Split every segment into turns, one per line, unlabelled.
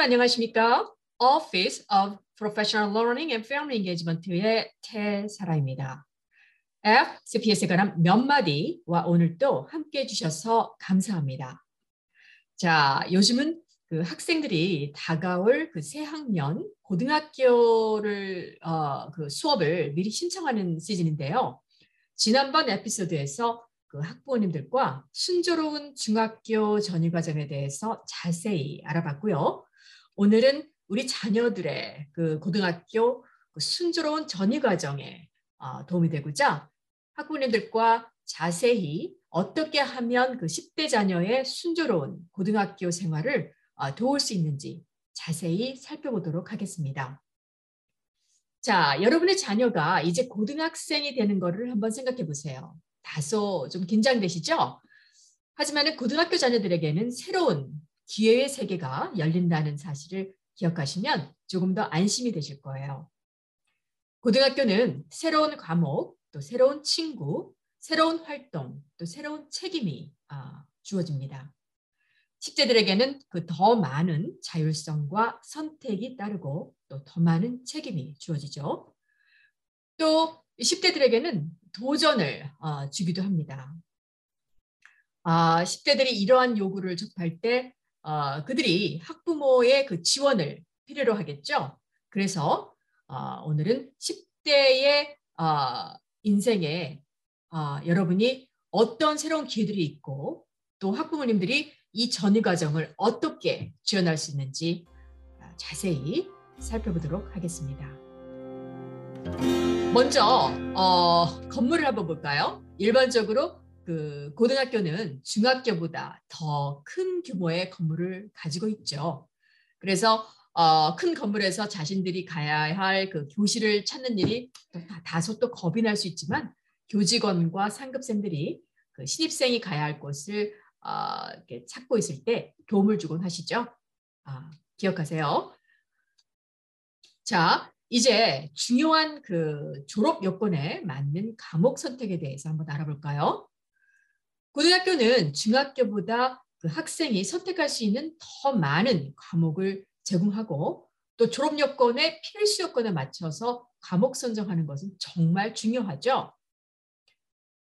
선생님 안녕하십니까? Office of Professional Learning and Family Engagement의 태사라입니다. FCPS에 관한 몇 마디와 오늘 또 함께 해주셔서 감사합니다. 자, 요즘은 그 학생들이 다가올 그 새 학년 고등학교를 어, 그 수업을 미리 신청하는 시즌인데요. 지난번 에피소드에서 그 학부모님들과 순조로운 중학교 전유 과정에 대해서 자세히 알아봤고요. 오늘은 우리 자녀들의 그 고등학교 그 순조로운 전유 과정에 어, 도움이 되고자 학부모님들과 자세히 어떻게 하면 그 10대 자녀의 순조로운 고등학교 생활을 어, 도울 수 있는지 자세히 살펴보도록 하겠습니다. 자, 여러분의 자녀가 이제 고등학생이 되는 것을 한번 생각해 보세요. 다소 좀 긴장되시죠? 하지만 고등학교 자녀들에게는 새로운 기회의 세계가 열린다는 사실을 기억하시면 조금 더 안심이 되실 거예요. 고등학교는 새로운 과목, 또 새로운 친구, 새로운 활동, 또 새로운 책임이 아, 주어집니다. 10대들에게는 그 더 많은 자율성과 선택이 따르고 또 더 많은 책임이 주어지죠. 또 10대들에게는 도전을 어, 주기도 합니다. 아, 10대들이 이러한 요구를 접할 때 어, 그들이 학부모의 그 지원을 필요로 하겠죠. 그래서 어, 오늘은 10대의 어, 인생에 어, 여러분이 어떤 새로운 기회들이 있고 또 학부모님들이 이 전유 과정을 어떻게 지원할 수 있는지 어, 자세히 살펴보도록 하겠습니다. 먼저 어, 건물을 한번 볼까요? 일반적으로 그 고등학교는 중학교보다 더 큰 규모의 건물을 가지고 있죠. 그래서 어, 큰 건물에서 자신들이 가야 할 그 교실을 찾는 일이 다소 또 겁이 날 수 있지만 교직원과 상급생들이 그 신입생이 가야 할 곳을 어, 이렇게 찾고 있을 때 도움을 주곤 하시죠. 아, 기억하세요. 자, 이제 중요한 그 졸업 요건에 맞는 과목 선택에 대해서 한번 알아볼까요? 고등학교는 중학교보다 그 학생이 선택할 수 있는 더 많은 과목을 제공하고 또 졸업 요건의 필수 요건에 맞춰서 과목 선정하는 것은 정말 중요하죠.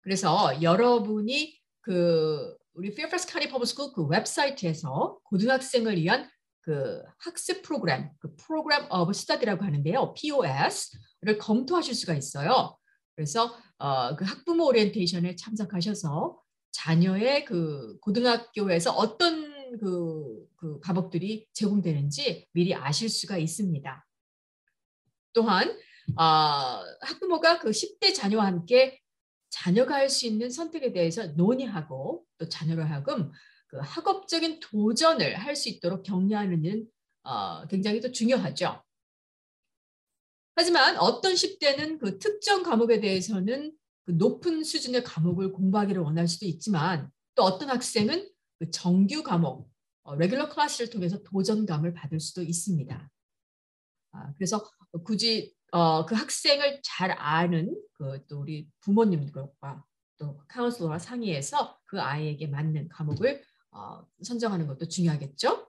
그래서 여러분이 그 우리 County Public School 그 웹사이트에서 고등학생을 위한 그 학습 프로그램, 그 프로그램 of study라고 하는데요. POS를 검토하실 수가 있어요. 그래서 어, 그 학부모 오리엔테이션에 참석하셔서 자녀의 그 고등학교에서 어떤 그, 그 과목들이 제공되는지 미리 아실 수가 있습니다. 또한 어, 학부모가 그 10대 자녀와 함께 자녀가 할 수 있는 선택에 대해서 논의하고 또 자녀로 하여금 그 학업적인 도전을 할 수 있도록 격려하는 일은 어, 굉장히 또 중요하죠. 하지만 어떤 10대는 그 특정 과목에 대해서는 그 높은 수준의 과목을 공부하기를 원할 수도 있지만 또 어떤 학생은 그 정규 과목, 어, regular class를 통해서 도전감을 받을 수도 있습니다. 아, 그래서 굳이 어, 그 학생을 잘 아는 그 또 우리 부모님들과 또 카운슬러와 상의해서 그 아이에게 맞는 과목을 어, 선정하는 것도 중요하겠죠.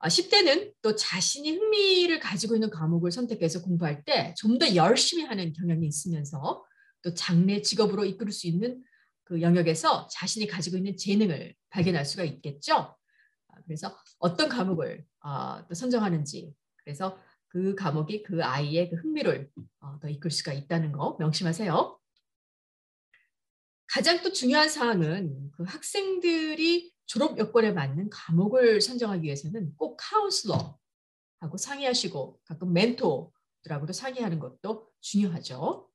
아, 10대는 또 자신이 흥미를 가지고 있는 과목을 선택해서 공부할 때 좀 더 열심히 하는 경향이 있으면서 또 장래 직업으로 이끌 수 있는 그 영역에서 자신이 가지고 있는 재능을 발견할 수가 있겠죠. 아, 그래서 어떤 과목을 어, 또 선정하는지 그래서 그 과목이 그 아이의 그 흥미를 어, 더 이끌 수가 있다는 거 명심하세요. 가장 또 중요한 사항은 그 학생들이 졸업 여건에 맞는 과목을 선정하기 위해서는 꼭 카운슬러하고 상의하시고 가끔 멘토들하고도 상의하는 것도 중요하죠.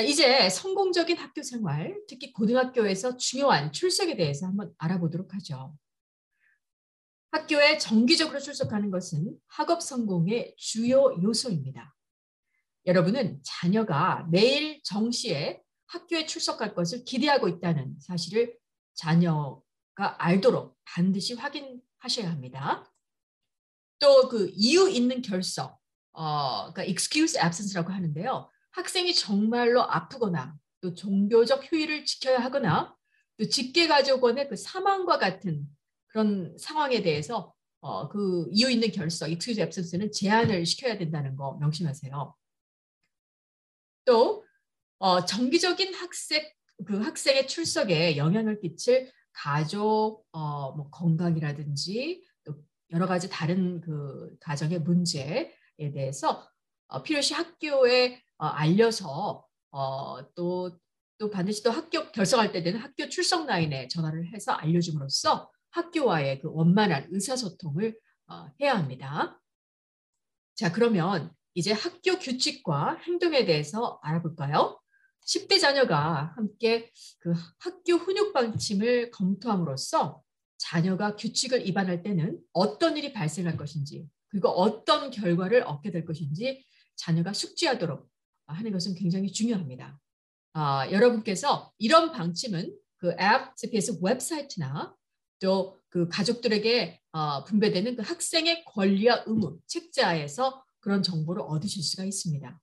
이제 성공적인 학교 생활, 특히 고등학교에서 중요한 출석에 대해서 한번 알아보도록 하죠. 학교에 정기적으로 출석하는 것은 학업 성공의 주요 요소입니다. 여러분은 자녀가 매일 정시에 학교에 출석할 것을 기대하고 있다는 사실을 자녀가 알도록 반드시 확인하셔야 합니다. 또 그 이유 있는 결석, 어, 그러니까 excuse absence라고 하는데요. 학생이 정말로 아프거나 또 종교적 효의를 지켜야 하거나 또 직계 가족원의 그 사망과 같은 그런 상황에 대해서 어, 그 이유 있는 결석, excuse absence는 제한을 시켜야 된다는 거 명심하세요. 또 어, 정기적인 학생 그 학생의 출석에 영향을 끼칠 가족 어, 뭐 건강이라든지 또 여러 가지 다른 그 가정의 문제에 대해서 어, 필요시 학교에 어, 알려서 어, 또, 또 반드시 또 학교 결석할 때 되는 학교 출석 라인에 전화를 해서 알려줌으로써 학교와의 그 원만한 의사소통을 어, 해야 합니다. 자, 그러면 이제 학교 규칙과 행동에 대해서 알아볼까요? 10대 자녀가 함께 그 학교 훈육 방침을 검토함으로써 자녀가 규칙을 위반할 때는 어떤 일이 발생할 것인지 그리고 어떤 결과를 얻게 될 것인지 자녀가 숙지하도록 하는 것은 굉장히 중요합니다. 아, 여러분께서 이런 방침은 그 앱, CPS 웹사이트나 또 그 가족들에게 어, 분배되는 그 학생의 권리와 의무 책자에서 그런 정보를 얻으실 수가 있습니다.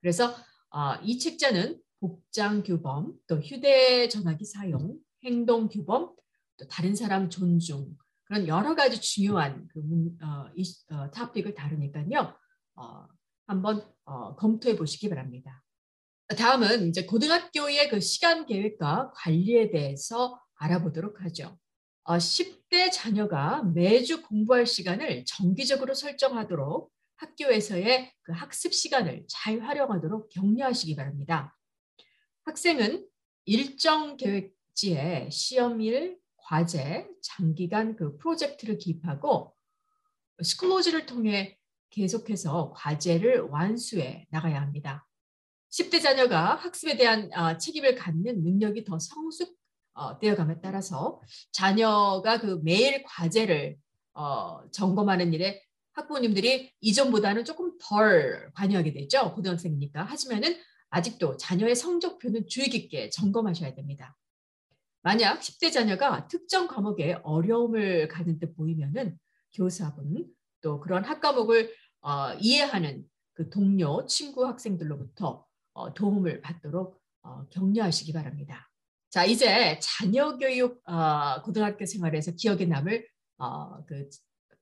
그래서 어, 이 책자는 복장 규범, 또 휴대전화기 사용, 행동 규범, 또 다른 사람 존중 그런 여러 가지 중요한 그 어, 이 어, 토픽을 다루니까요. 어, 한번 어, 검토해 보시기 바랍니다. 다음은 이제 고등학교의 그 시간 계획과 관리에 대해서 알아보도록 하죠. 어, 10대 자녀가 매주 공부할 시간을 정기적으로 설정하도록 학교에서의 그 학습 시간을 잘 활용하도록 격려하시기 바랍니다. 학생은 일정 계획지에 시험일, 과제, 장기간 그 프로젝트를 기입하고 스클로즈를 통해 계속해서 과제를 완수해 나가야 합니다. 10대 자녀가 학습에 대한 어, 책임을 갖는 능력이 더 성숙되어 감에 따라서 자녀가 그 매일 과제를 어, 점검하는 일에 학부모님들이 이전보다는 조금 덜 관여하게 되죠. 고등학생이니까. 하지만은 아직도 자녀의 성적표는 주의 깊게 점검하셔야 됩니다. 만약 10대 자녀가 특정 과목에 어려움을 가진 듯 보이면은 교사분 또 그런 학과목을 어, 이해하는 그 동료, 친구, 학생들로부터 어, 도움을 받도록 어, 격려하시기 바랍니다. 자, 이제 자녀 교육 어, 고등학교 생활에서 기억에 남을 어, 그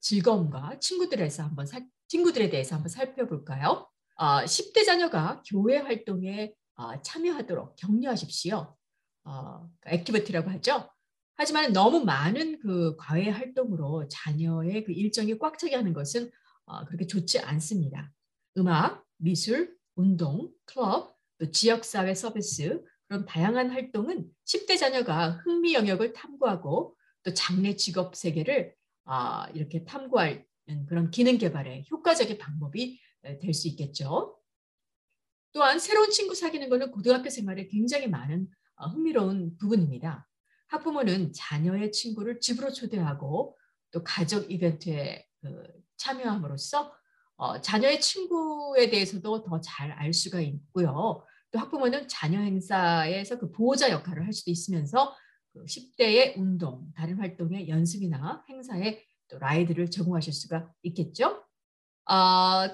즐거움과 친구들에서 한번 살, 친구들에 대해서 한번 살펴볼까요? 어, 10대 자녀가 교회 활동에 어, 참여하도록 격려하십시오. 어, activity라고 하죠. 하지만 너무 많은 그 과외 활동으로 자녀의 그 일정이 꽉 차게 하는 것은 어, 그렇게 좋지 않습니다. 음악, 미술, 운동, 클럽, 또 지역사회 서비스 그런 다양한 활동은 10대 자녀가 흥미 영역을 탐구하고 또 장래 직업 세계를 아, 이렇게 탐구할 그런 기능 개발에 효과적인 방법이 될 수 있겠죠. 또한 새로운 친구 사귀는 것은 고등학교 생활에 굉장히 많은 어, 흥미로운 부분입니다. 학부모는 자녀의 친구를 집으로 초대하고 또 가족 이벤트에 그 참여함으로써 어, 자녀의 친구에 대해서도 더 잘 알 수가 있고요. 또 학부모는 자녀 행사에서 그 보호자 역할을 할 수도 있으면서 그 10대의 운동, 다른 활동의 연습이나 행사에 또 라이드를 제공하실 수가 있겠죠. 아,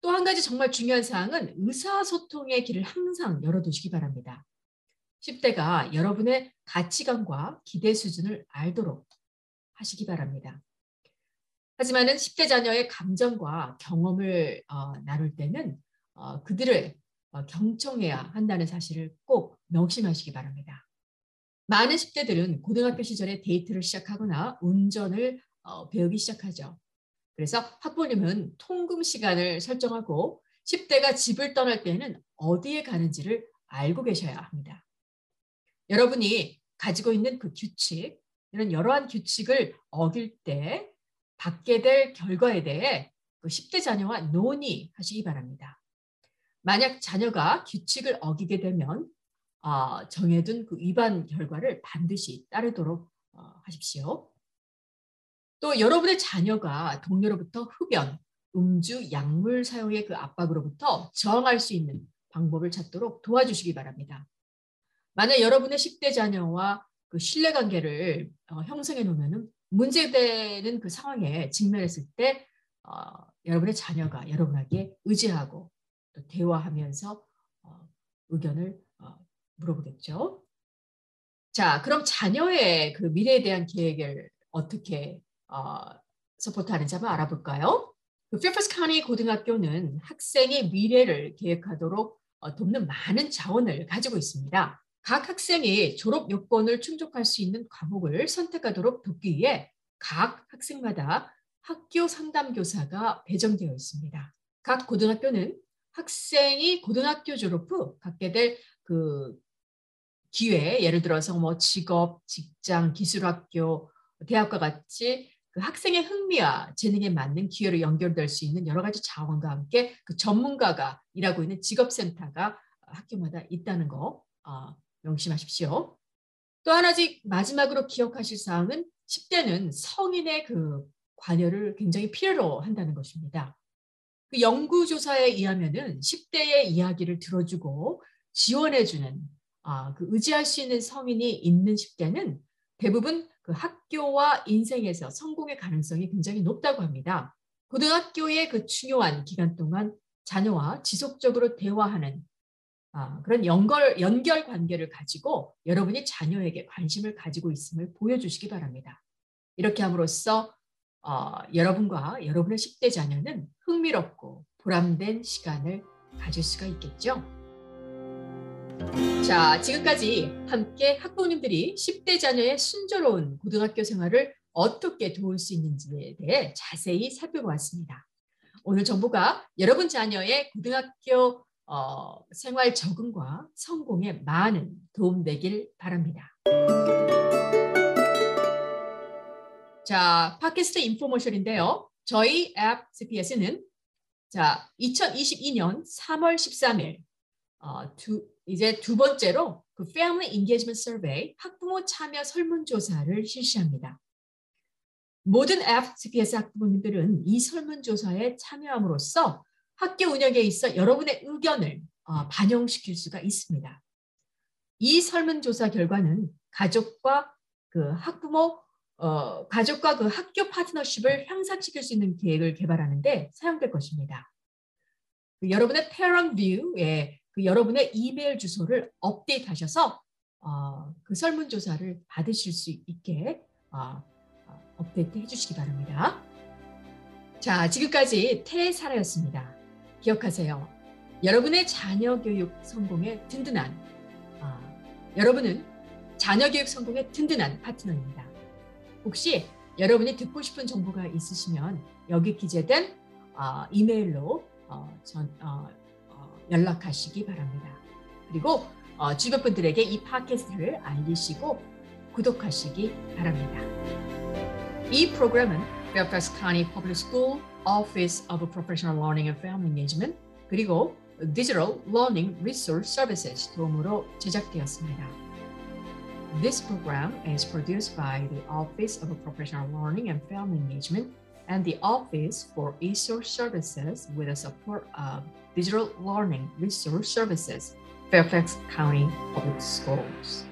또 한 가지 정말 중요한 사항은 의사소통의 길을 항상 열어두시기 바랍니다. 10대가 여러분의 가치관과 기대 수준을 알도록 하시기 바랍니다. 하지만은 10대 자녀의 감정과 경험을 어, 나눌 때는 어, 그들을 어, 경청해야 한다는 사실을 꼭 명심하시기 바랍니다. 많은 10대들은 고등학교 시절에 데이트를 시작하거나 운전을 어, 배우기 시작하죠. 그래서 학부모님은 통금 시간을 설정하고 10대가 집을 떠날 때는 어디에 가는지를 알고 계셔야 합니다. 여러분이 가지고 있는 그 규칙, 이런 여러한 규칙을 어길 때 받게 될 결과에 대해 그 10대 자녀와 논의하시기 바랍니다. 만약 자녀가 규칙을 어기게 되면 어, 정해둔 그 위반 결과를 반드시 따르도록 어, 하십시오. 또 여러분의 자녀가 동료로부터 흡연, 음주, 약물 사용의 그 압박으로부터 저항할 수 있는 방법을 찾도록 도와주시기 바랍니다. 만약 여러분의 10대 자녀와 그 신뢰관계를 어, 형성해 놓으면 문제되는 그 상황에 직면했을 때 어, 여러분의 자녀가 여러분에게 의지하고 또 대화하면서 어, 의견을 어, 물어보겠죠. 자, 그럼 자녀의 그 미래에 대한 계획을 어떻게 어, support하는지 한번 알아볼까요? 그 페어팩스 카운티 고등학교는 학생의 미래를 계획하도록 어, 돕는 많은 자원을 가지고 있습니다. 각 학생이 졸업 요건을 충족할 수 있는 과목을 선택하도록 돕기 위해 각 학생마다 학교 상담교사가 배정되어 있습니다. 각 고등학교는 학생이 고등학교 졸업 후 갖게 될 그 기회, 예를 들어서 뭐 직업, 직장, 기술학교, 대학과 같이 그 학생의 흥미와 재능에 맞는 기회로 연결될 수 있는 여러 가지 자원과 함께 그 전문가가 일하고 있는 직업센터가 학교마다 있다는 거 어, 명심하십시오. 또 하나씩 마지막으로 기억하실 사항은 10대는 성인의 그 관여를 굉장히 필요로 한다는 것입니다. 그 연구조사에 의하면은 10대의 이야기를 들어주고 지원해주는 아, 그 의지할 수 있는 성인이 있는 10대는 대부분 그 학교와 인생에서 성공의 가능성이 굉장히 높다고 합니다. 고등학교의 그 중요한 기간 동안 자녀와 지속적으로 대화하는 아, 그런 연결, 연결 관계를 가지고 여러분이 자녀에게 관심을 가지고 있음을 보여주시기 바랍니다. 이렇게 함으로써 어, 여러분과 여러분의 10대 자녀는 흥미롭고 보람된 시간을 가질 수가 있겠죠. 자, 지금까지 함께 학부모님들이 10대 자녀의 순조로운 고등학교 생활을 어떻게 도울 수 있는지에 대해 자세히 살펴보았습니다. 오늘 정보가 여러분 자녀의 고등학교 어, 생활 적응과 성공에 많은 도움 되길 바랍니다. 자, 팟캐스트 인포모션인데요. 저희 앱 CPS는 자, 2022년 3월 13일 어, 두, 이제 두 번째로 그 Family Engagement Survey 학부모 참여 설문조사를 실시합니다. 모든 앱 CPS 학부모님들은 이 설문조사에 참여함으로써 학교 운영에 있어 여러분의 의견을 어, 반영시킬 수가 있습니다. 이 설문조사 결과는 가족과 그 학부모 어, 가족과 그 학교 파트너십을 향상시킬 수 있는 계획을 개발하는데 사용될 것입니다. 그 여러분의 Parent View에 그 여러분의 이메일 주소를 업데이트하셔서 어, 그 설문조사를 받으실 수 있게 어, 어 업데이트 해주시기 바랍니다. 자, 지금까지 태사라였습니다. 기억하세요. 여러분의 자녀 교육 성공에 든든한 어, 여러분은 자녀 교육 성공에 든든한 파트너입니다. 혹시 여러분이 듣고 싶은 정보가 있으시면 여기 기재된 어, 이메일로 어, 전, 어, 어 연락하시기 바랍니다. 그리고 어, 주변 분들에게 이 팟캐스트를 알리시고 구독하시기 바랍니다. 이 프로그램은 Fairfax County Public School Office of Professional Learning and Family Engagement 그리고 Digital Learning Resource Services 도움으로 제작되었습니다. This program is produced by the Office of Professional Learning and Family Engagement and the Office for Resource Services with the support of Digital Learning Resource Services, Fairfax County Public Schools.